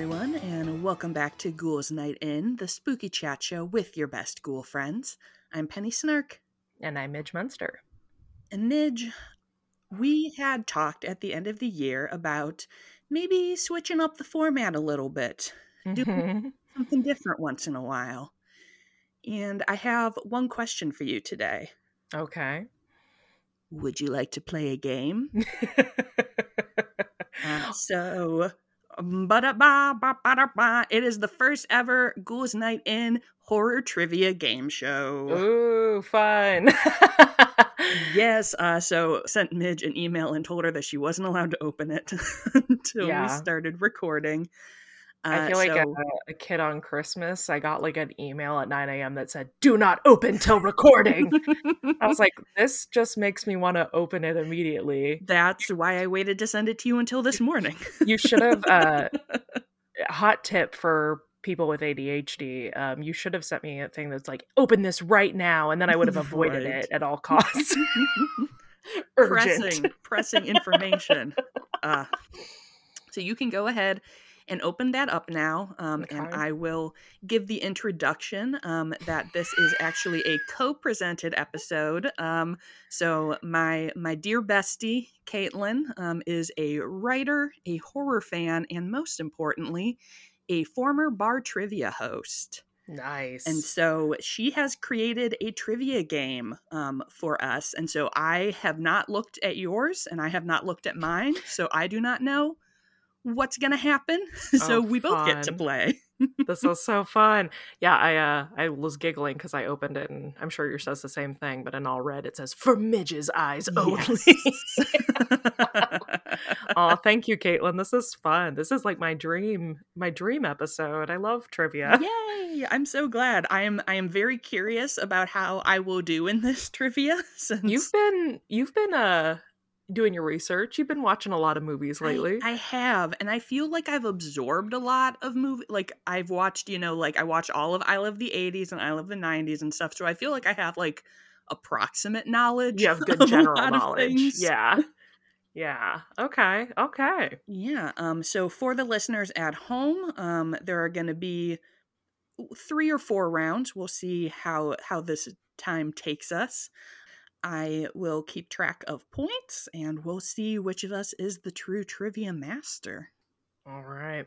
everyone, and welcome back to Ghouls Night In, the spooky chat show with your best ghoul friends. I'm Penny Snark. And I'm Midge Munster. And Midge, we had talked at the end of the year about maybe switching up the format a little bit, doing Mm-hmm. something different once in a while. And I have one question for you today. Okay. Would you like to play a game? Uh, so. It is the first ever Ghouls Night In horror trivia game show. Ooh, fun. Yes, uh, so sent Midge an email and told her that she wasn't allowed to open it until we Yeah. started recording. I Uh, feel like a, so- a kid on Christmas. I got like an email at 9 a.m. that said, Do not open till recording. I was like, This just makes me want to open it immediately. That's why I waited to send it to you until this morning. You should have, uh, hot tip for people with ADHD. Um, you should have sent me a thing that's like, Open this right now. And then I would have avoided Right. it at all costs. Urgent. pressing, pressing information. Uh, so you can go ahead and open that up now, um, and I will give the introduction um, that this is actually a co-presented episode. Um, so my my dear bestie Caitlin um, is a writer, a horror fan, and most importantly, a former bar trivia host. Nice. And so she has created a trivia game um, for us. And so I have not looked at yours and I have not looked at mine. So I do not know what's going to happen. so Oh, we both get to play. this was so fun. Yeah, I uh I was giggling because I opened it and I'm sure yours says the same thing, but in all red it says for Midge's eyes only. oh, thank you, Caitlin. This is fun. This is like my dream, my dream episode. I love trivia. Yay! I'm so glad. I am I am very curious about how I will do in this trivia since You've been you've been uh doing your research. You've been watching a lot of movies lately. I, have, and I feel like I've absorbed a lot of movie. Like I've watched, you know, like I watched all of I Love the '80s and I Love the '90s and stuff. So I feel like I have like approximate knowledge. you have good general knowledge. Yeah. Yeah. Okay. Okay. Yeah. Um. So for the listeners at home, um, there are going to be three or four rounds. We'll see how how this time takes us. I will keep track of points, and we'll see which of us is the true trivia master. All right.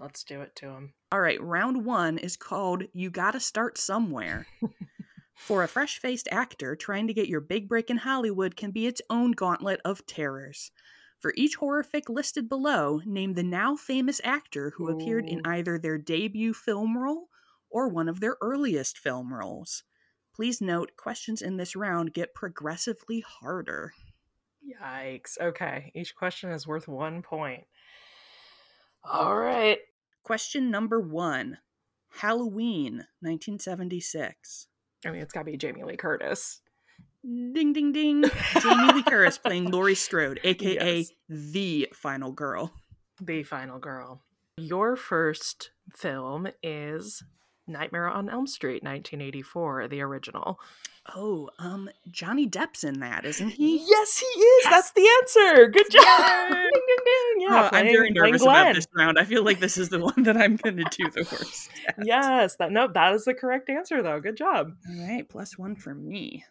Let's do it to him. All right, round one is called You Gotta Start Somewhere. For a fresh faced actor, trying to get your big break in Hollywood can be its own gauntlet of terrors. For each horrific listed below, name the now famous actor who appeared in either their debut film role or one of their earliest film roles. Please note, questions in this round get progressively harder. Yikes. Okay. Each question is worth one point. All right. Question number one Halloween, 1976. I mean, it's got to be Jamie Lee Curtis. Ding ding ding. Jamie Lee Curtis playing Laurie Strode, aka Yes. the final girl. The final girl. Your first film is Nightmare on Elm Street, 1984, the original. Oh, um, Johnny Depp's in that, isn't he? Yes, he is. That's the answer. Good job. Ding, ding, ding. Yeah, Oh, I'm very nervous about this round. I feel like this is the one that I'm going to do the worst. At. Yes, that no, that is the correct answer though. Good job. All right, plus one for me.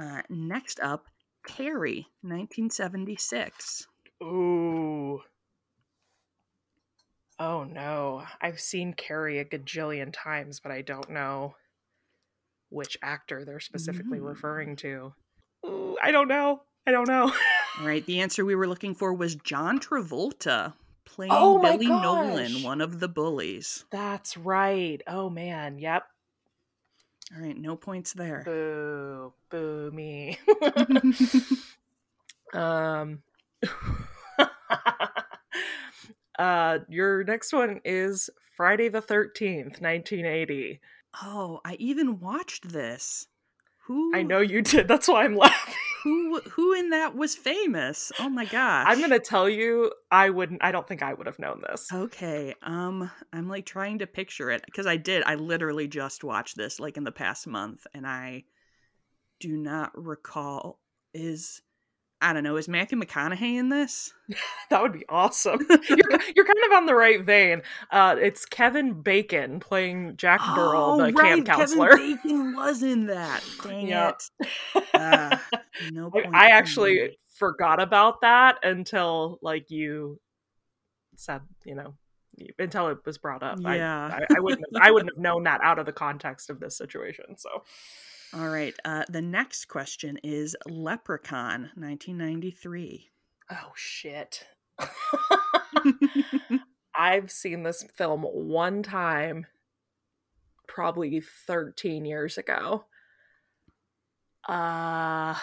Uh, next up, Carrie, 1976. Ooh. Oh no. I've seen Carrie a gajillion times, but I don't know which actor they're specifically Mm. referring to. Ooh, I don't know. I don't know. All right, the answer we were looking for was John Travolta playing Oh Billy Nolan, one of the bullies. That's right. Oh man. Yep. All right, no points there. Boo. Boo me. um uh your next one is Friday the 13th, 1980. Oh, I even watched this. Who I know you did. That's why I'm laughing. who who in that was famous. Oh my gosh. I'm gonna tell you, I wouldn't. I don't think I would have known this. Okay, um I'm like trying to picture it because I did. I literally just watched this like in the past month and I do not recall is I don't know. Is Matthew McConaughey in this? that would be awesome. you're, you're kind of on the right vein. Uh, it's Kevin Bacon playing Jack Burrell, oh, the right. camp counselor. Kevin Bacon was in that. Dang it. Uh, no I, I actually me. forgot about that until like you said, you know, until it was brought up. I- Yeah. I, I wouldn't. Have, I wouldn't have known that out of the context of this situation. So All right. Uh, the next question is Leprechaun, 1993. Oh shit. I've seen this film one time, probably 13 years ago. Uh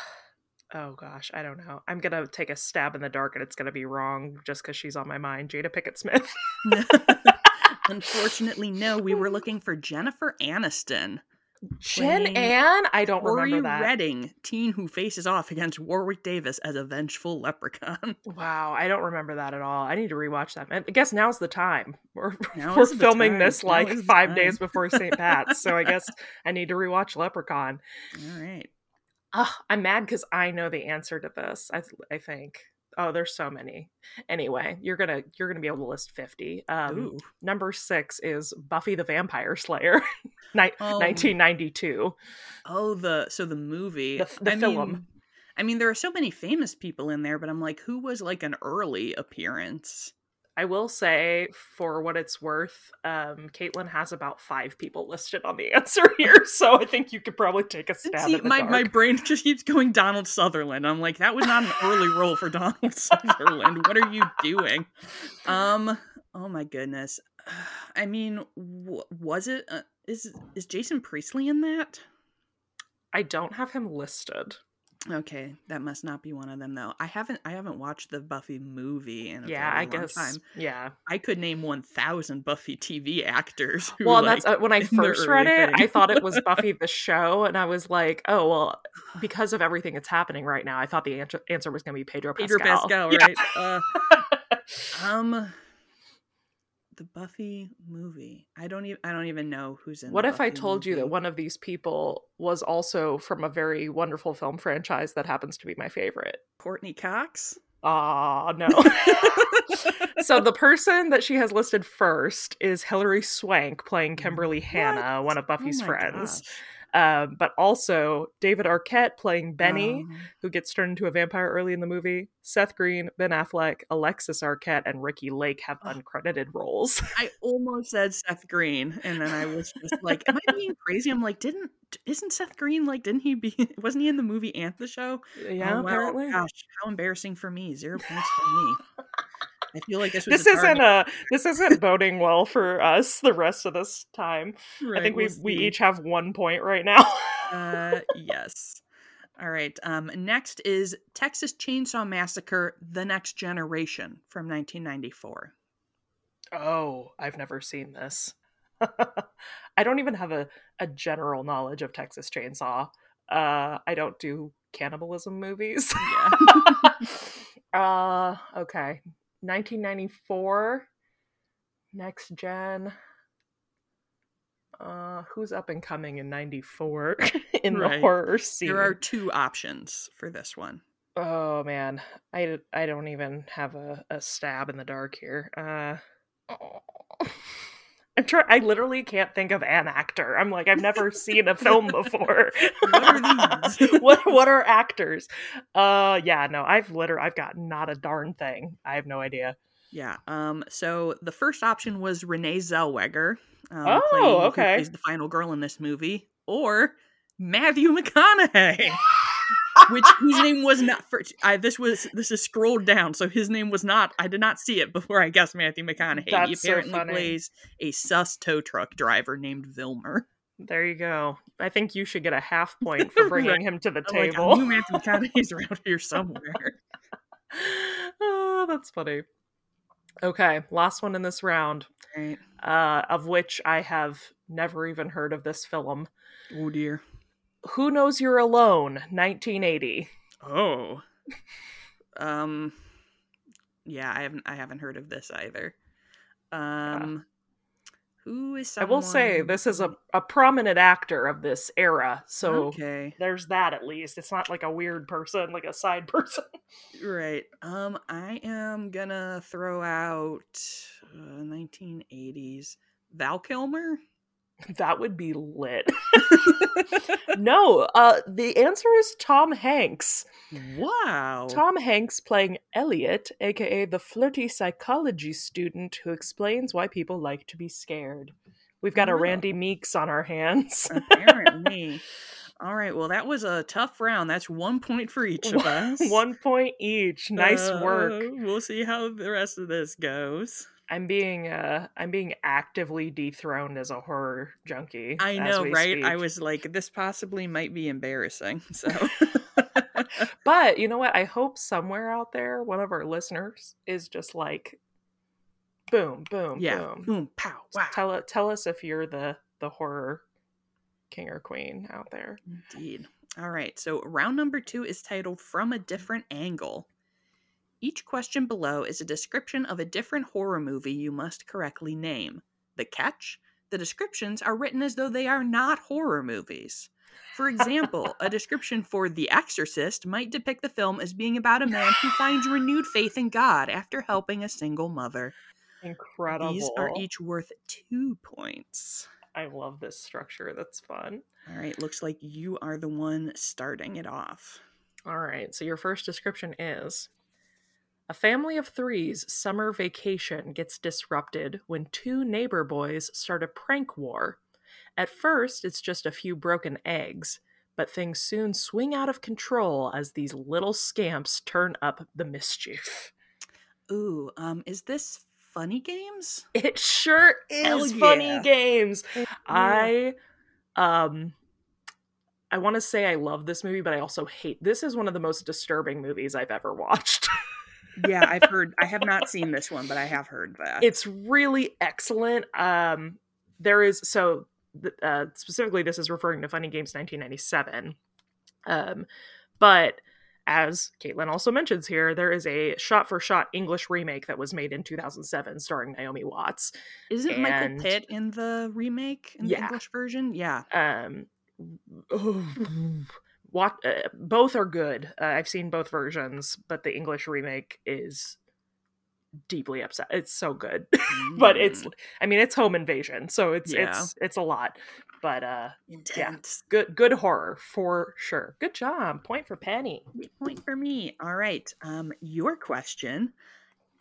oh gosh, I don't know. I'm gonna take a stab in the dark and it's gonna be wrong just because she's on my mind. Jada Pinkett Smith. Unfortunately, no. We were looking for Jennifer Aniston. Jen Ann? I don't Tory remember that. Redding, teen who faces off against Warwick Davis as a vengeful leprechaun. Wow, I don't remember that at all. I need to rewatch that. I guess now's the time. We're, we're the filming time. this Now like five days before St. Pat's, so I guess I need to rewatch Leprechaun. All right. Ugh, I'm mad because I know the answer to this. I th- I think. Oh, there's so many. Anyway, you're gonna you're gonna be able to list fifty. Um, Ooh. number six is Buffy the Vampire Slayer, Ni- Oh. 1992. Oh, the so the movie, The- the I film. Mean, I mean, there are so many famous people in there, but I'm like, who was like an early appearance? I will say, for what it's worth, um, Caitlin has about five people listed on the answer here, so I think you could probably take a stab See, my, dark. my brain just keeps going Donald Sutherland. I'm like, that was not an early role for Donald Sutherland. What are you doing? Um. Oh my goodness. I mean, w- was it? Uh, is is Jason Priestley in that? I don't have him listed. Okay, that must not be one of them though. I haven't I haven't watched the Buffy movie in a Yeah, I guess. time. Yeah. I could name one thousand Buffy TV actors. Who, Well, and like, that's uh, when I first read it, I thought it was Buffy the show, and I was like, oh well, because of everything that's happening right now, I thought the answer, answer was going to be Pedro Pascal. Pedro Pascal, Yeah. right? Uh, um, the Buffy movie. I don't even I don't even know who's in. what if I Buffy told you that one of these people was also from a very wonderful film franchise that happens to be my favorite? Courteney Cox? Ah, no. so the person that she has listed first is Hilary Swank playing Kimberly Hannah, one of Buffy's Oh friends. gosh. Um, but also David Arquette playing Benny, Um, who gets turned into a vampire early in the movie. Seth Green, Ben Affleck, Alexis Arquette, and Ricki Lake have Oh. uncredited roles. I almost said Seth Green, and then I was just like, "Am I being crazy?" I'm like, "Didn't isn't Seth Green like? Didn't he be? Wasn't he in the movie and the show?" yeah, Oh, wow. apparently. Gosh, how embarrassing for me. Zero points for me. I feel like this This isn't uh this isn't boding well for us the rest of this time. I think we we'll we each have one point right now. Uh, yes. All right. Um, next is Texas Chainsaw Massacre: The Next Generation from 1994. Oh, I've never seen this. I don't even have a, a general knowledge of Texas Chainsaw. Uh, I don't do cannibalism movies. Yeah. uh, okay. 1994. Next gen. Uh, who's up and coming in 94 in the Right. horror scene? there are two options for this one. Oh man, I, I don't even have a, a stab in the dark here. Uh, I'm trying. I literally can't think of an actor. I'm like, I've never seen a film before. What are these? what what are actors? Uh, yeah, no, I've literally I've got not a darn thing. I have no idea. Yeah. Um. So the first option was Renee Zellweger. Um, Oh, playing, who okay. plays the final girl in this movie, or Matthew McConaughey, which whose name was not. For, I, this was this is scrolled down, so his name was not. I did not see it before I guessed Matthew McConaughey. he That's so apparently funny. plays a sus tow truck driver named Vilmer. There you go. I think you should get a half point for bringing Right. him to the I'm like, I table. knew Matthew McConaughey's around here somewhere. oh, that's funny. Okay, last one in this round, Right. uh, of which I have never even heard of this film. Oh dear. Who Knows You're Alone, 1980. Oh. Um yeah, I haven't I haven't heard of this either. Um Who is I will say this is a, a prominent actor of this era, so okay, there's that at least. It's not like a weird person, like a side person. right. Um, I am gonna throw out uh, 1980s Val Kilmer. That would be lit. no, uh the answer is Tom Hanks. wow. Tom Hanks playing Elliot, aka the flirty psychology student who explains why people like to be scared. We've got a Oh. Randy Meeks on our hands. Apparently. All right. Well, that was a tough round. That's one point for each of us. One point each. Nice work. Uh, we'll see how the rest of this goes. I'm being uh I'm being actively dethroned as a horror junkie. I know, right? I was like, this possibly might be embarrassing. So, But you know what? I hope somewhere out there one of our listeners is just like boom, boom, yeah. boom. Boom, pow, wow. Tell tell us if you're the the horror king or queen out there. Indeed. All right. So, round number two is titled From a Different Angle. Each question below is a description of a different horror movie you must correctly name. The catch? The descriptions are written as though they are not horror movies. For example, a description for The Exorcist might depict the film as being about a man who finds renewed faith in God after helping a single mother. Incredible. These are each worth two points. I love this structure. That's fun. All right, looks like you are the one starting it off. All right. So your first description is a family of three's summer vacation gets disrupted when two neighbor boys start a prank war. At first, it's just a few broken eggs, but things soon swing out of control as these little scamps turn up the mischief. Ooh, um, is this funny games? It sure is Hell funny yeah. games. I um I want to say I love this movie, but I also hate. This is one of the most disturbing movies I've ever watched. yeah, I've heard. I have not seen this one, but I have heard that. it's really excellent. Um there is so th- uh specifically this is referring to Funny Games 1997. Um but as Caitlin also mentions here, there is a shot for shot English remake that was made in 2007 starring Naomi Watts. Isn't and- Michael Pitt in the remake in the English version? Yeah. um what uh, both are good uh, i've seen both versions but the english remake is deeply upset it's so good but it's Mm, i mean it's home invasion so it's Yeah. it's it's a lot but uh intense. good good horror for sure good job point for penny Point for me. All right. Um, your question.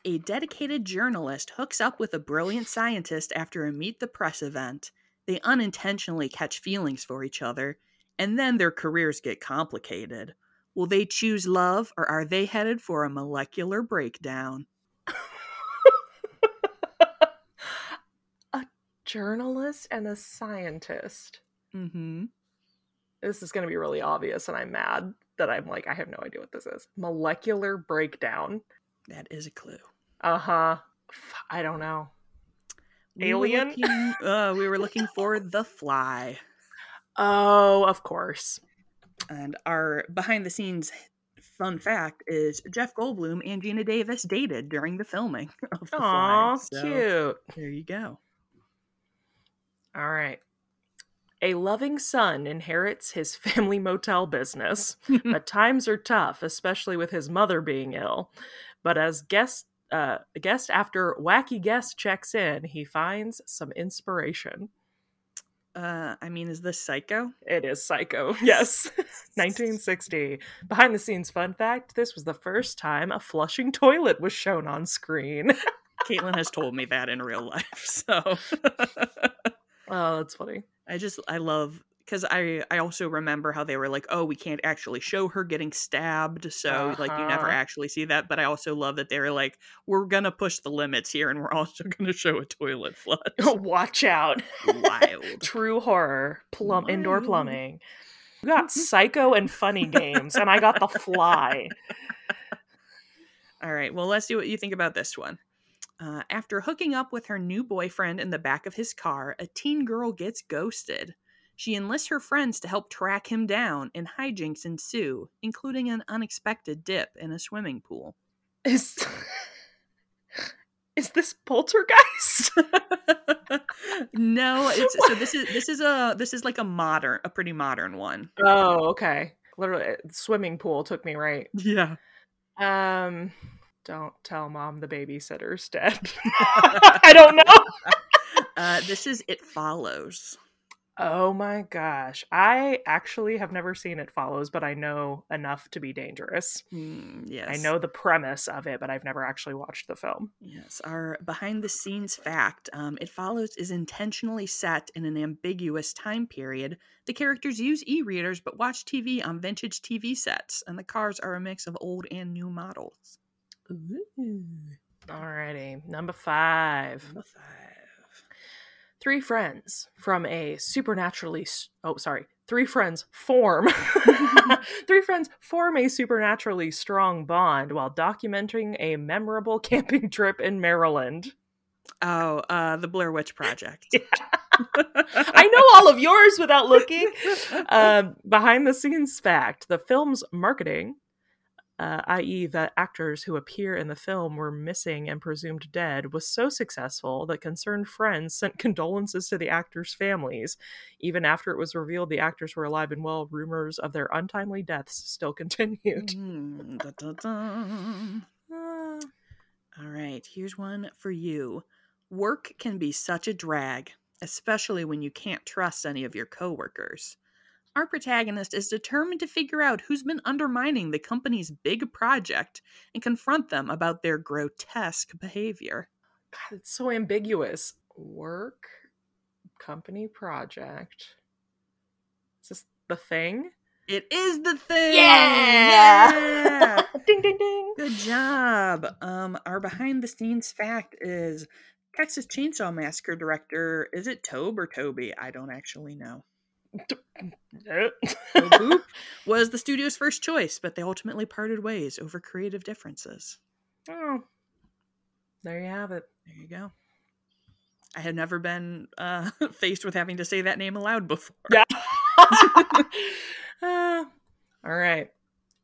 A dedicated journalist hooks up with a brilliant scientist after a meet the press event. They unintentionally catch feelings for each other, and then their careers get complicated. Will they choose love, or are they headed for a molecular breakdown? a journalist and a scientist Mm-hmm. this is going to be really obvious and i'm mad that i'm like i have no idea what this is molecular breakdown That is a clue. uh-huh i don't know We were Alien? looking- uh, we were looking for The Fly. Oh, of course. And our behind the scenes fun fact is Jeff Goldblum and Geena Davis dated during the filming of The Aw, Fly. So, cute. There you go. All right. A loving son inherits his family motel business, but times are tough, especially with his mother being ill. But as guest uh, guest after wacky guest checks in, he finds some inspiration. Uh, I mean, is this Psycho? It is Psycho. Yes. 1960. Behind the scenes fun fact this was the first time a flushing toilet was shown on screen. Caitlin has told me that in real life. So oh, that's funny. I just I love because I I also remember how they were like, oh, we can't actually show her getting stabbed, so like you never Uh-huh. actually see that. But I also love that they were like, we're gonna push the limits here, and we're also gonna show a toilet flush. Watch out. Wild. True horror. Plum indoor plumbing. You got psycho and funny games, and I got the fly. All right, well, let's see what you think about this one. Uh, after hooking up with her new boyfriend in the back of his car, a teen girl gets ghosted. She enlists her friends to help track him down, and hijinks ensue, including an unexpected dip in a swimming pool. Is Is this poltergeist? no, it's so this is this is a this is like a modern, a pretty modern one. Oh, okay. Literally, uh, swimming pool took me right. Yeah. Um, don't tell mom the babysitter's dead. I don't know. Uh, this is It Follows. Oh my gosh. I actually have never seen It Follows, but I know enough to be dangerous. Mm, yes. I know the premise of it, but I've never actually watched the film. Yes, our behind the scenes fact um, It Follows is intentionally set in an ambiguous time period. The characters use e readers but watch TV on vintage TV sets, and the cars are a mix of old and new models. Alrighty, number five. Number five. Three friends from a supernaturally oh sorry. Three friends form. Three friends form a supernaturally strong bond while documenting a memorable camping trip in Maryland. Oh, uh, the Blair Witch Project. I know all of yours without looking. Um, behind the scenes fact the film's marketing, uh, i.e., that actors who appear in the film were missing and presumed dead, was so successful that concerned friends sent condolences to the actors' families. Even after it was revealed the actors were alive and well, rumors of their untimely deaths still continued. Mm, dun, dun, dun. Ah. All right, here's one for you. Work can be such a drag, especially when you can't trust any of your coworkers. Our protagonist is determined to figure out who's been undermining the company's big project and confront them about their grotesque behavior. God, it's so ambiguous. Work, company project. Is this the thing? It is the thing. Yeah! Yeah! ding ding ding. Good job. Um, our behind the scenes fact is Texas Chainsaw Massacre director. Is it Tobe or Toby? I don't actually know. Boop was the studio's first choice, but they ultimately parted ways over creative differences. oh, there you have it. There you go. I had never been uh, faced with having to say that name aloud before. Yeah. Uh, all right.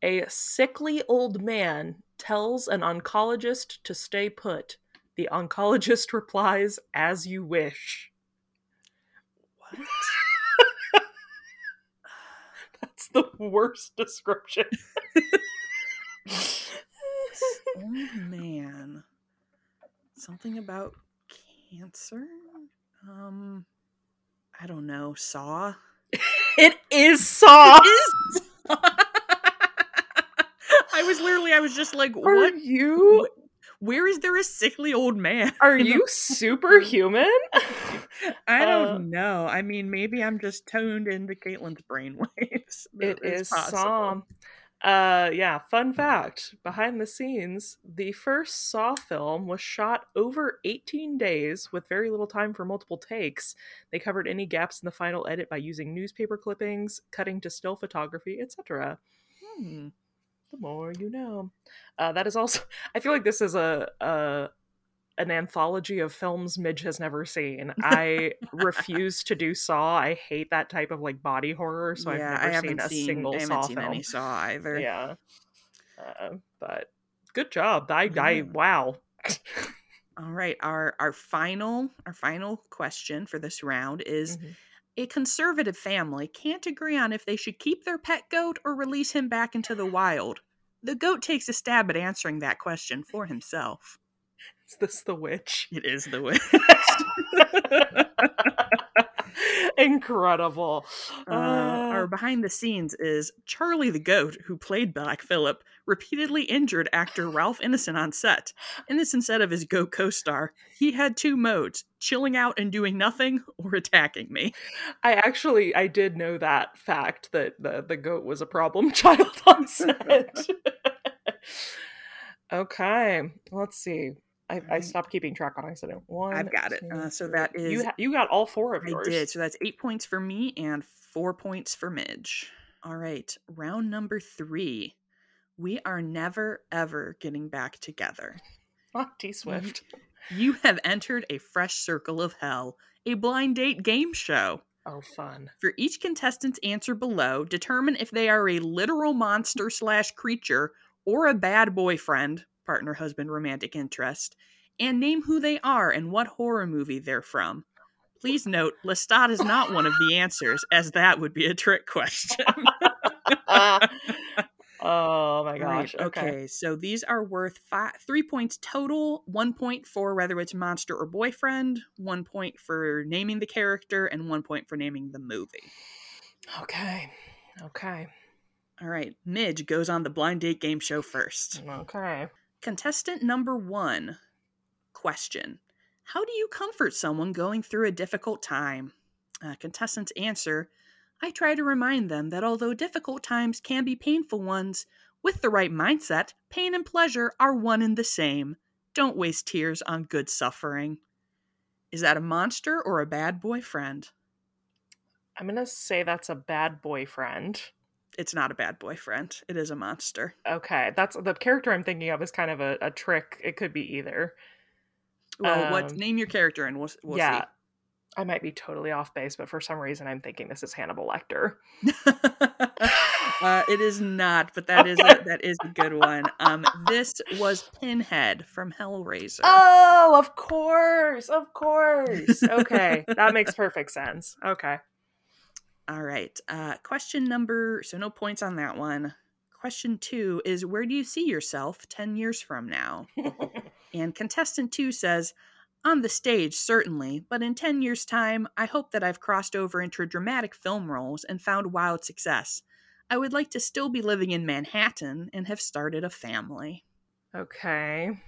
A sickly old man tells an oncologist to stay put. The oncologist replies, as you wish. What? The worst description. oh man. Something about cancer? Um I don't know. Saw? it is Saw. Is I was literally I was just like, Are what you where is there a sickly old man? are you superhuman? I don't Uh, know. I mean, maybe I'm just tuned into Caitlin's brainwaves. It is possible. Saw. Uh, yeah, fun fact behind the scenes, the first Saw film was shot over 18 days with very little time for multiple takes. They covered any gaps in the final edit by using newspaper clippings, cutting to still photography, etc. Hmm. The more you know. Uh, that is also, I feel like this is a, a an anthology of films Midge has never seen. I refuse to do Saw. I hate that type of like body horror, so yeah, I've I never haven't seen a seen, single I haven't Saw seen film. any Saw either. Yeah. Uh, but good job. I, Yeah. I wow. All right, our our final our final question for this round is Mhm. a conservative family can't agree on if they should keep their pet goat or release him back into the wild. The goat takes a stab at answering that question for himself. Is this the witch? It is the witch. Incredible. Uh, our behind the scenes is Charlie the goat, who played Black Phillip, repeatedly injured actor Ralph Ineson on set. Ineson said of his goat co-star, "He had two modes: chilling out and doing nothing, or attacking me." I actually I did know that fact that the, the goat was a problem child on set. okay, let's see. I, I stopped keeping track on accident. One, I've got it. Uh, so that you ha- you got all four of I yours. I did. So that's eight points for me and four points for Midge. All right, round number three. We are never ever getting back together. Ah, T Swift. You have entered a fresh circle of hell, a blind date game show. Oh, fun. For each contestant's answer below, determine if they are a literal monster slash creature or a bad boyfriend, partner, husband, romantic interest, and name who they are and what horror movie they're from. Please note, Lestat is not one of the answers, as that would be a trick question. oh my Right, gosh. Okay. Okay. So these are worth five, three points total. One point for whether it's monster or boyfriend. One point for naming the character, and one point for naming the movie. Okay. Okay. All right. Midge goes on the blind date game show first. Okay. Contestant number one. Question: How do you comfort someone going through a difficult time? Uh, contestant's answer: I try to remind them that although difficult times can be painful ones, with the right mindset, pain and pleasure are one and the same. Don't waste tears on good suffering. Is that a monster or a bad boyfriend? I'm gonna say that's a bad boyfriend. It's not a bad boyfriend. It is a monster. Okay, that's the character I'm thinking of is kind of a, a trick. It could be either. Well, what Um, name your character and we'll, we'll yeah, I might be totally off base, but for some reason I'm thinking this is Hannibal Lecter. uh, it is not, but that is a, Okay. that is a good one. Um, this was Pinhead from Hellraiser. Oh, of course, of course. Okay, that makes perfect sense. Okay. All right. Uh, question number, so no points on that one. Question two is Where do you see yourself 10 years from now? And contestant two says, On the stage, certainly, but in 10 years' time, I hope that I've crossed over into dramatic film roles and found wild success. I would like to still be living in Manhattan and have started a family. okay.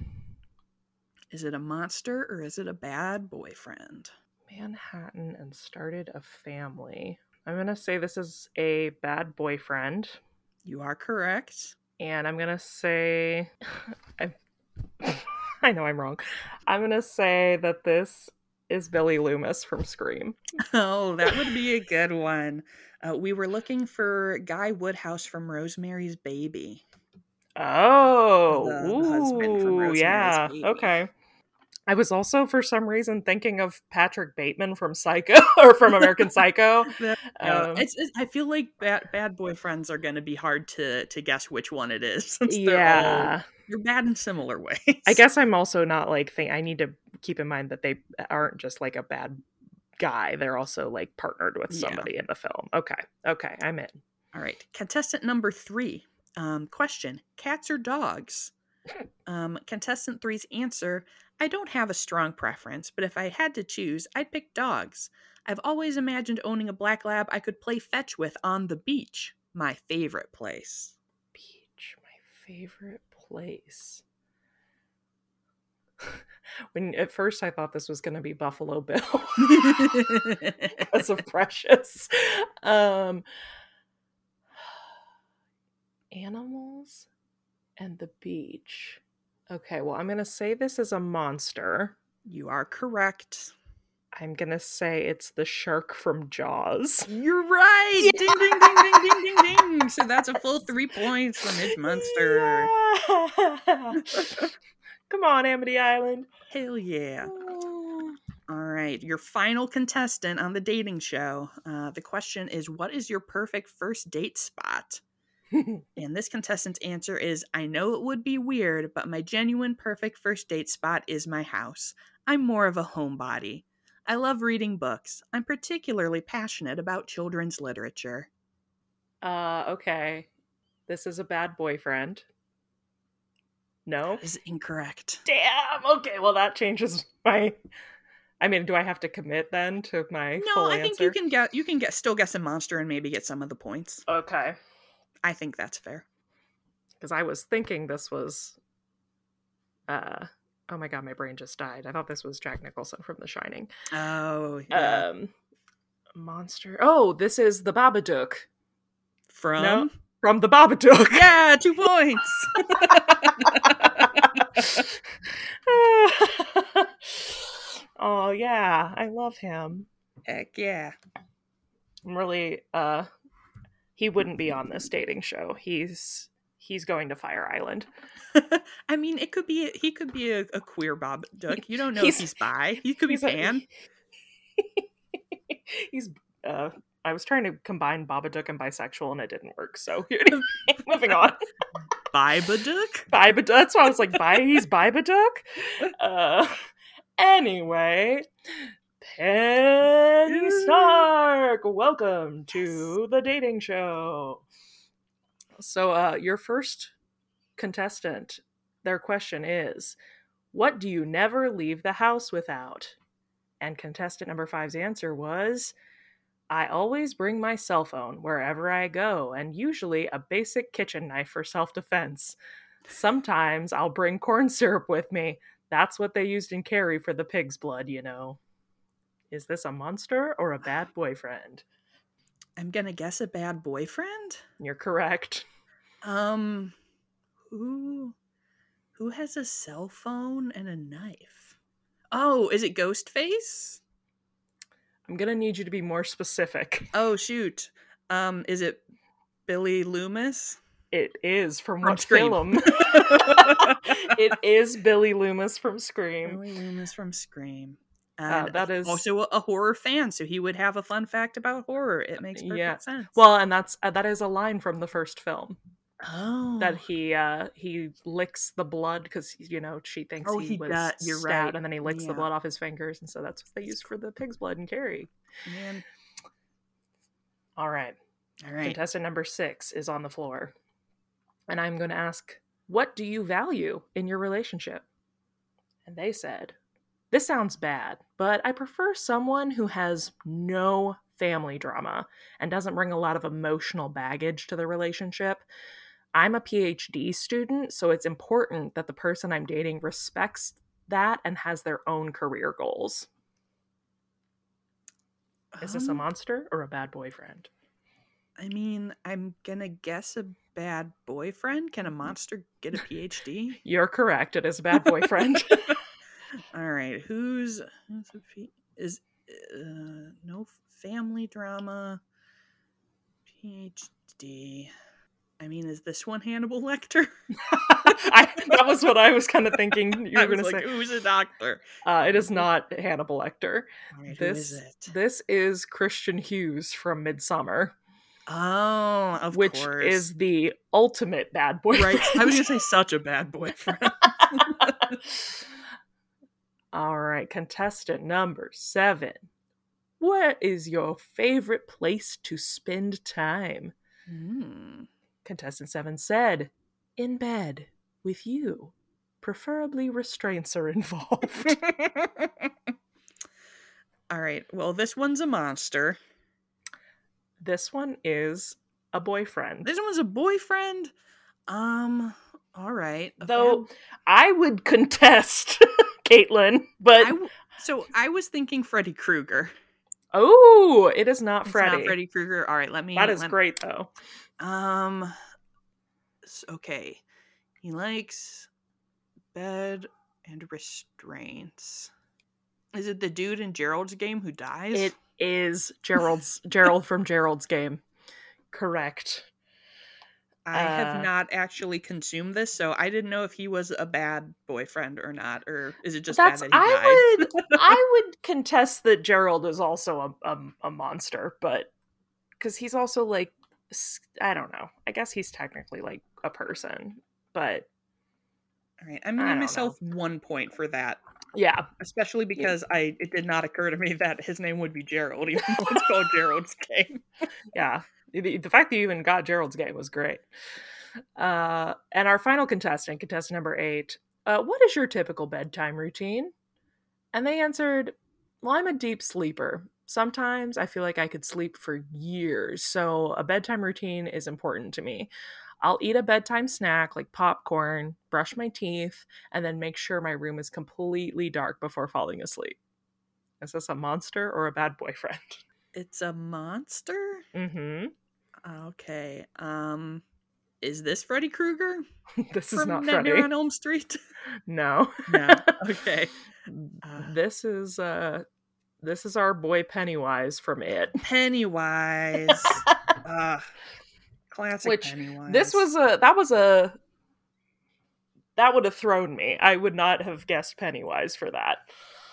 Is it a monster or is it a bad boyfriend? Manhattan and started a family. I'm gonna say this is a bad boyfriend, You are correct. and I'm gonna say I. I know I'm wrong. I'm gonna say that this is Billy Loomis from Scream. Oh, that would be a good one. Uh, we were looking for Guy Woodhouse from Rosemary's Baby. Oh, husband from Rosemary's yeah. Baby. Okay. I was also, for some reason, thinking of Patrick Bateman from Psycho or from American Psycho. Yeah, Um, it's, it's- I feel like bad bad boyfriends are going to be hard to to guess which one it is. Since they're all yeah. they're bad in similar ways. I guess I'm also not like think I need to keep in mind that they aren't just like a bad guy. They're also like partnered with Yeah. somebody in the film. Okay. Okay, I'm in. All right, contestant number three. Um, question: Cats or dogs? Um, contestant three's answer: I don't have a strong preference, but if I had to choose, I'd pick dogs. I've always imagined owning a black lab I could play fetch with on the beach, my favorite place. Beach, my favorite place. when at first I thought this was going to be Buffalo Bill because of Precious. Um animals and the beach. Okay, well, I'm going to say this is a monster. you are correct. I'm going to say it's the shark from Jaws. You're right. Ding ding ding ding ding ding ding. So that's a full three points for Midge Monster. Yeah. Come on, Amity Island. Hell yeah. All right, your final contestant on the dating show. Uh, the question is, what is your perfect first date spot? And this contestant's answer is, I know it would be weird, but my genuine perfect first date spot is my house. I'm more of a homebody. I love reading books. I'm particularly passionate about children's literature. uh, okay. This is a bad boyfriend. No? That is incorrect. Damn. Okay, well that changes my I mean, do I have to commit then to my No, I answer? think you can get you can get still guess a monster and maybe get some of the points. Okay. I think that's fair. Because I was thinking this was uh oh my god, my brain just died. I thought this was Jack Nicholson from The Shining. Oh, yeah. Um monster. Oh, this is the Babadook. From no. From the Babadook. Yeah, two points. oh yeah, I love him. Heck yeah. I'm really uh he wouldn't be on this dating show. He's he's going to Fire Island. I mean, it could be he could be a, a queer Bob Duck. You don't know He's- if he's bi. He could be He's a- he's uh I was trying to combine Babadook and bisexual and it didn't work. So moving on. Bibadook? Bibadook. That's why I was like, bi he's Bibadook. Uh anyway, Penny Stark. Welcome to the dating show. So, uh, your first contestant, their question is, "What do you never leave the house without?" And contestant number five's answer was, "I always bring my cell phone wherever I go, and usually a basic kitchen knife for self-defense. Sometimes I'll bring corn syrup with me. That's what they used in Carrie for the pig's blood, you know." Is this a monster or a bad boyfriend? I'm gonna guess a bad boyfriend. You're correct. Um, who who has a cell phone and a knife? Oh, is it Ghostface? I'm gonna need you to be more specific. Oh shoot. Um, is it Billy Loomis? It is from, From what Scream. film? it is Billy Loomis from Scream. Billy Loomis from Scream. Uh, And that is also a, horror fan, so he would have a fun fact about horror. It makes perfect Yeah. sense. well, and that's uh, that is a line from the first film oh, that he uh he licks the blood because you know she thinks Oh, he, he was does- you're stabbed, right. and then he licks the blood off his fingers, and so that's what they use for the pig's blood and Carrie. man. All right. All right. Contestant number six is on the floor. And I'm going to ask, what do you value in your relationship? And they said, this sounds bad, but I prefer someone who has no family drama and doesn't bring a lot of emotional baggage to the relationship. I'm a PhD student, so it's important that the person I'm dating respects that and has their own career goals. Is this a Um, monster or a bad boyfriend? I mean, I'm gonna guess a bad boyfriend. Can a monster get a PhD? You're correct. It is a bad boyfriend. All right, who's, is uh, no family drama, PhD. I mean, is this one Hannibal Lecter? I, that was what I was kind of thinking you were going to say. who's a doctor? Uh, it is not Hannibal Lecter. Right, This is it? this is Christian Hughes from Midsommar, Oh, of course. which course. is the ultimate bad boyfriend. right. I was gonna say such a bad boyfriend. All right, contestant number seven. What is your favorite place to spend time? Hmm. Contestant seven said, "In bed with you." Preferably restraints are involved. All right. Well, this one's a monster. this one is a boyfriend. This one's a boyfriend. Um. All right. a Though I would contest, Caitlin, but I w- so I was thinking Freddy Krueger. oh, it is not It's Freddy. not Freddy Krueger. All right. Let me. That is let- great though. Um. Okay. He likes bed and restraints. Is it the dude in Gerald's game who dies? It is Gerald's Gerald from Gerald's game. Correct. I uh, have not actually consumed this, so I didn't know if he was a bad boyfriend or not, or is it just That's bad that he died? I would I would contest that Gerald is also a a, a monster, but because he's also like I don't know. I guess he's technically like a person, but All right, I'm I giving myself one point for that, yeah, especially because I it did not occur to me that his name would be Gerald, even though it's called Gerald's game. yeah. The, the fact that you even got Gerald's game was great. Uh, and our final contestant, contestant number eight, uh, what is your typical bedtime routine? And they answered, Well, I'm a deep sleeper. Sometimes I feel like I could sleep for years, so a bedtime routine is important to me. I'll eat a bedtime snack like popcorn, brush my teeth, and then make sure my room is completely dark before falling asleep. Is this a monster or a bad boyfriend? It's a monster. Mm Okay. Um, is this Freddy Krueger this is not Nightmare Freddy. on Elm Street? No. No. Okay. Uh. this is uh this is our boy Pennywise from It. Pennywise. uh, classic Which, Pennywise. This was a that was a that would have thrown me. I would not have guessed Pennywise for that.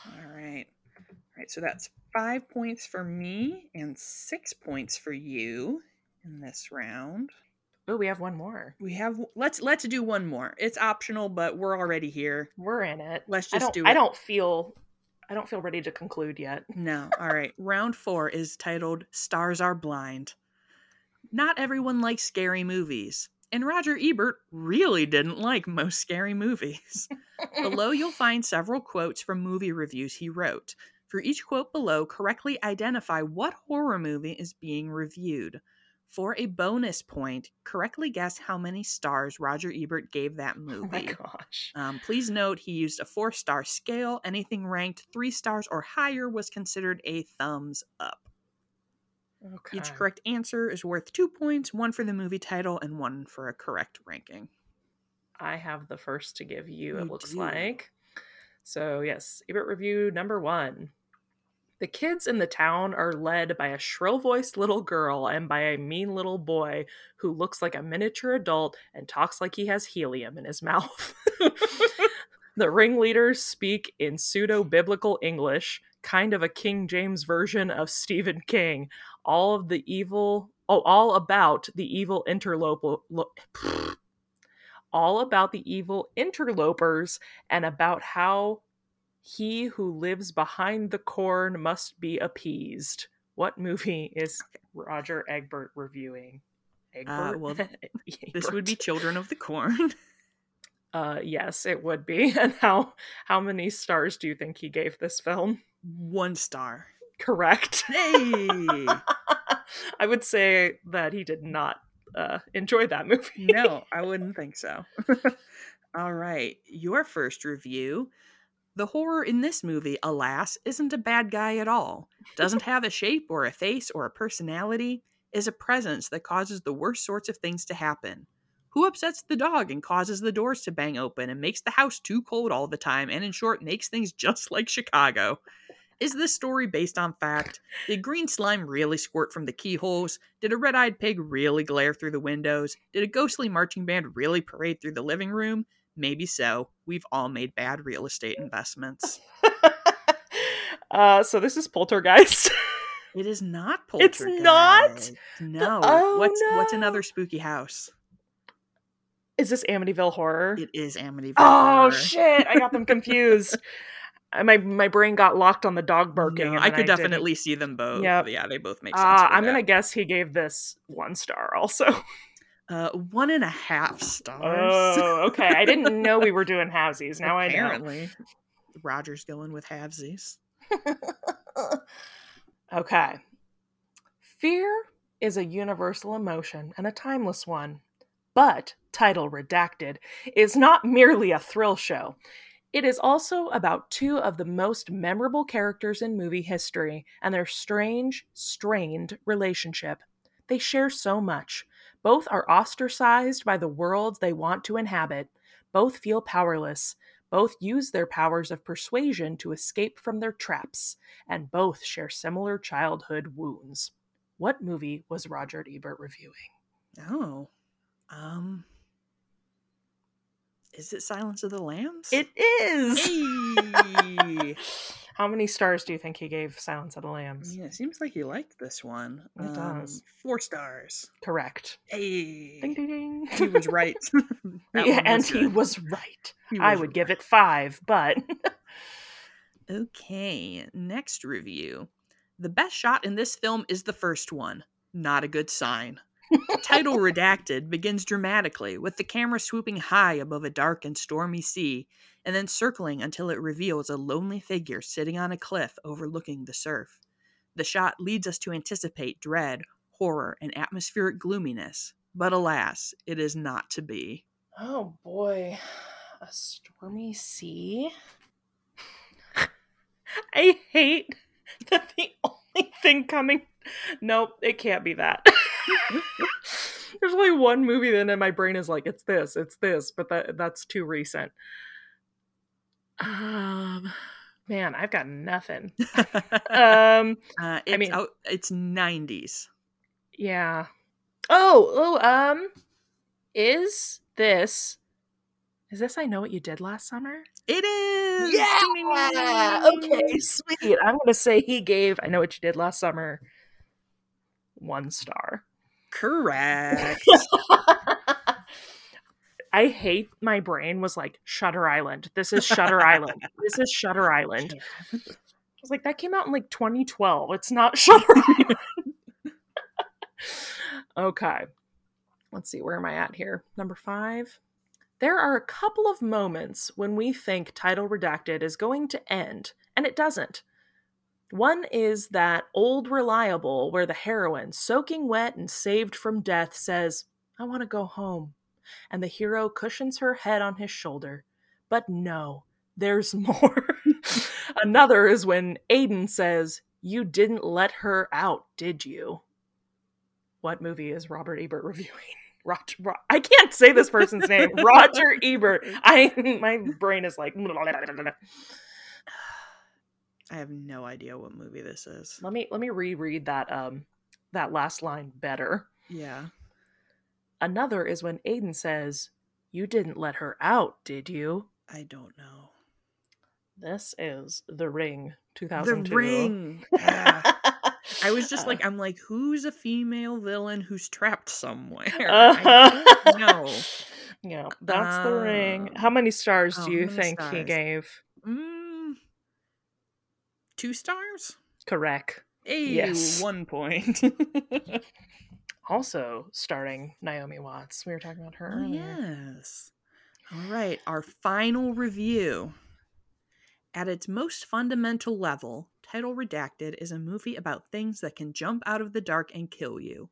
All right. All right. So that's five points for me and six points for you in this round. Oh, we have one more. We have let's let's do one more. It's optional, but we're already here. We're in it. Let's just do it. I don't feel I don't feel ready to conclude yet. No. All right. Round four is titled Stars Are Blind. Not everyone likes scary movies, and Roger Ebert really didn't like most scary movies. below, you'll find several quotes from movie reviews he wrote. For each quote below, correctly identify what horror movie is being reviewed. For a bonus point, correctly guess how many stars Roger Ebert gave that movie. Oh my gosh. Um, please note he used a four star scale. Anything ranked three stars or higher was considered a thumbs up. Okay. Each correct answer is worth two points one for the movie title and one for a correct ranking. I have the first to give you, it looks do. like. So, yes, Ebert review number one. The kids in the town are led by a shrill voiced little girl and by a mean little boy who looks like a miniature adult and talks like he has helium in his mouth. the ringleaders speak in pseudo biblical English, kind of a King James version of Stephen King. All of the evil, oh, all about the evil interloper. Lo- all about the evil interlopers and about how he who lives behind the corn must be appeased. What movie is Roger Egbert reviewing? Egbert? well, This would be Children of the Corn. Uh, yes, it would be. And how how many stars do you think he gave this film? One star. Correct. Hey! I would say that he did not uh, enjoy that movie. no, I wouldn't think so. All right, your first review. The horror in this movie, alas, isn't a bad guy at all. Doesn't have a shape or a face or a personality, is a presence that causes the worst sorts of things to happen. Who upsets the dog and causes the doors to bang open and makes the house too cold all the time and, in short, makes things just like Chicago? Is this story based on fact? Did green slime really squirt from the keyholes? Did a red eyed pig really glare through the windows? Did a ghostly marching band really parade through the living room? Maybe so. We've all made bad real estate investments. uh, so this is Poltergeist. It is not Poltergeist. It's not? No. Oh, what's what's another spooky house? is this Amityville Horror? It is Amityville. Oh Horror. shit! I got them confused. Uh, my my brain got locked on the dog barking. No, I could didn't. definitely see them both. Yep. Yeah, they both make sense. Uh, I'm gonna guess he gave this one star. Also. Uh, one and a half stars. Oh, okay. I didn't know we were doing halvesies. Now I know. Apparently, Roger's going with halvesies. okay. Fear is a universal emotion and a timeless one. But, title redacted, is not merely a thrill show. It is also about two of the most memorable characters in movie history and their strange, strained relationship. They share so much. Both are ostracized by the worlds they want to inhabit. Both feel powerless. Both use their powers of persuasion to escape from their traps. And both share similar childhood wounds. What movie was Roger Ebert reviewing? Oh, um, is it Silence of the Lambs? It is! Hey! How many stars do you think he gave Silence of the Lambs? yeah, it seems like he liked this one. Um, It does. Four stars. Correct. Hey, Ding ding ding. he was right. Yeah, and was he was right. He I was would give it five, but Okay, next review. The best shot in this film is the first one. Not a good sign. Title redacted begins dramatically with the camera swooping high above a dark and stormy sea and then circling until it reveals a lonely figure sitting on a cliff overlooking the surf. The shot leads us to anticipate dread, horror, and atmospheric gloominess, but alas, it is not to be. oh boy, a stormy sea. I hate that the only thing coming. Nope, it can't be that. There's only one movie then, and my brain is like, it's this, it's this, but that that's too recent. Um, man, I've got nothing. Um, Uh, it's mean- out, it's 90s. yeah. Oh, oh, um, is this? Is this I know what you did last summer? It is. Ding. Okay, sweet. I'm gonna say he gave I know what you did last summer one star. Correct. I hate my brain was like Shutter Island. This is Shutter Island. This is Shutter Island. I was like, that came out in like 2012. It's not Shutter Island. okay. Let's see, where am I at here? Number five. There are a couple of moments when we think Title Redacted is going to end, and it doesn't. One is that old reliable where the heroine, soaking wet and saved from death, says, I want to go home. And the hero cushions her head on his shoulder. But no, there's more. Another is when Aidan says, You didn't let her out, did you? What movie is Robert Ebert reviewing? Roger, Ro- I can't say this person's name. Roger Ebert. I my brain is like. I have no idea what movie this is. Let me let me reread that um that last line better. Yeah. Another is when Aidan says, "You didn't let her out, did you?" I don't know. This is The Ring, 2002. The Ring. Yeah. I was just like, I'm like, who's a female villain who's trapped somewhere? Don't know. Yeah, that's The Ring. How Um, many stars oh, do you how think he gave? Mm, two stars? Correct. Yes. one point. Also starring Naomi Watts. We were talking about her Oh, earlier. yes. All right, our final review. At its most fundamental level, Title Redacted is a movie about things that can jump out of the dark and kill you.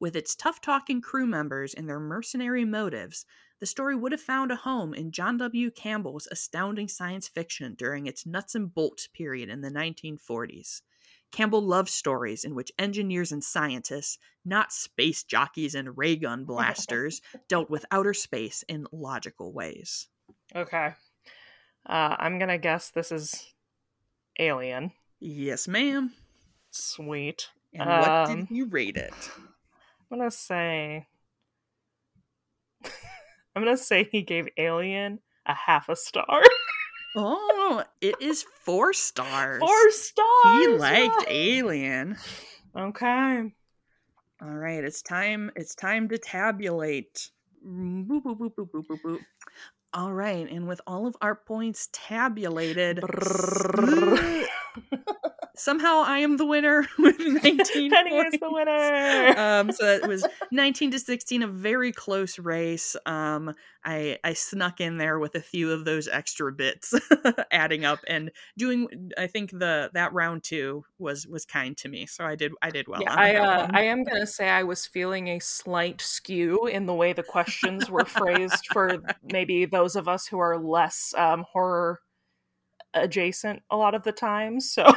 With its tough talking crew members and their mercenary motives, the story would have found a home in John W. Campbell's astounding science fiction during its nuts and bolts period in the 1940s. Campbell loved stories in which engineers and scientists, not space jockeys and ray gun blasters, dealt with outer space in logical ways. Okay. Uh, I'm gonna guess this is Alien. Yes, ma'am. Sweet. And what Um, did you rate it? I'm gonna say. I'm gonna say he gave Alien a half a star. Oh, it is four stars. Four stars. He liked. Alien. Okay. All right, it's time. It's time to tabulate. Mm, boop, boop, boop, boop, boop, boop, boop. All right, and with all of our points tabulated. Somehow I am the winner with 19 Penny points. is the winner. um, so it was 19 to 16, a very close race. Um, I I snuck in there with a few of those extra bits, adding up and doing. I think the that round two was was kind to me, so I did I did well. yeah, on I uh. I am gonna say I was feeling a slight skew in the way the questions were phrased for maybe those of us who are less um, horror adjacent a lot of the time. So,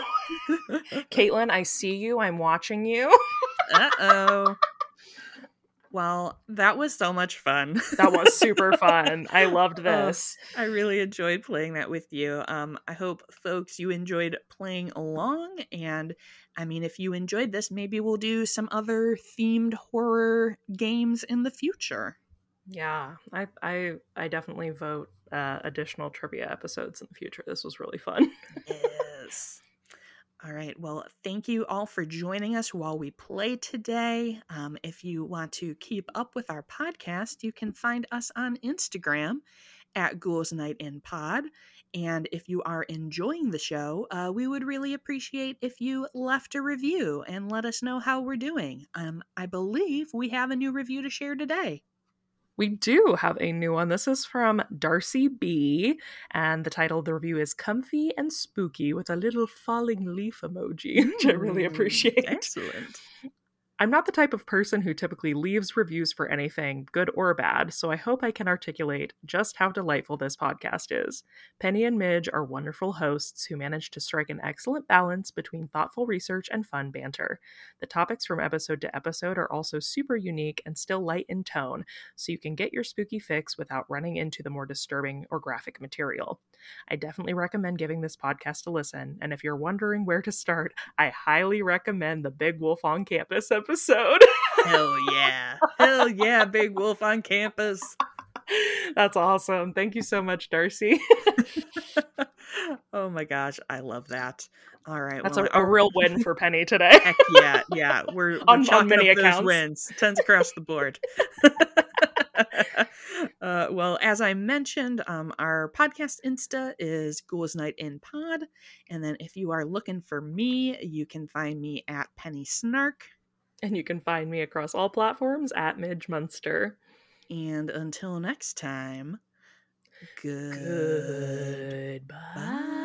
Caitlin, I see you. I'm watching you. uh oh. Well, that was so much fun. That was super fun. I loved Oh, this. I really enjoyed playing that with you. Um, I hope, folks, you enjoyed playing along. And I mean, if you enjoyed this, maybe we'll do some other themed horror games in the future. Yeah, I I I definitely vote uh, additional trivia episodes in the future. This was really fun. Yes. All right. Well, thank you all for joining us while we play today. Um, if you want to keep up with our podcast, you can find us on Instagram at Ghouls Night in Pod. And if you are enjoying the show, uh, we would really appreciate if you left a review and let us know how we're doing. Um, I believe we have a new review to share today. We do have a new one. This is from Darcy B, and the title of the review is "Comfy and Spooky" with a little falling leaf emoji, which I really Mm, appreciate. Excellent. I'm not the type of person who typically leaves reviews for anything, good or bad, so I hope I can articulate just how delightful this podcast is. Penny and Midge are wonderful hosts who manage to strike an excellent balance between thoughtful research and fun banter. The topics from episode to episode are also super unique and still light in tone, so you can get your spooky fix without running into the more disturbing or graphic material. I definitely recommend giving this podcast a listen, and if you're wondering where to start, I highly recommend the Big Wolf on Campus episode. Hell yeah. Hell yeah, Big Wolf on campus. That's awesome. Thank you so much, Darcy. oh my gosh, I love that. All right, That's well, a, a real win for Penny today. Heck yeah, yeah. We're, we're On- on many accounts. wins, tens across the board. uh, well, as I mentioned, um, our podcast Insta is Ghouls Night in Pod. And then if you are looking for me, you can find me at Penny Snark. And you can find me across all platforms at Midge Munster. And until next time, good- goodbye. Bye.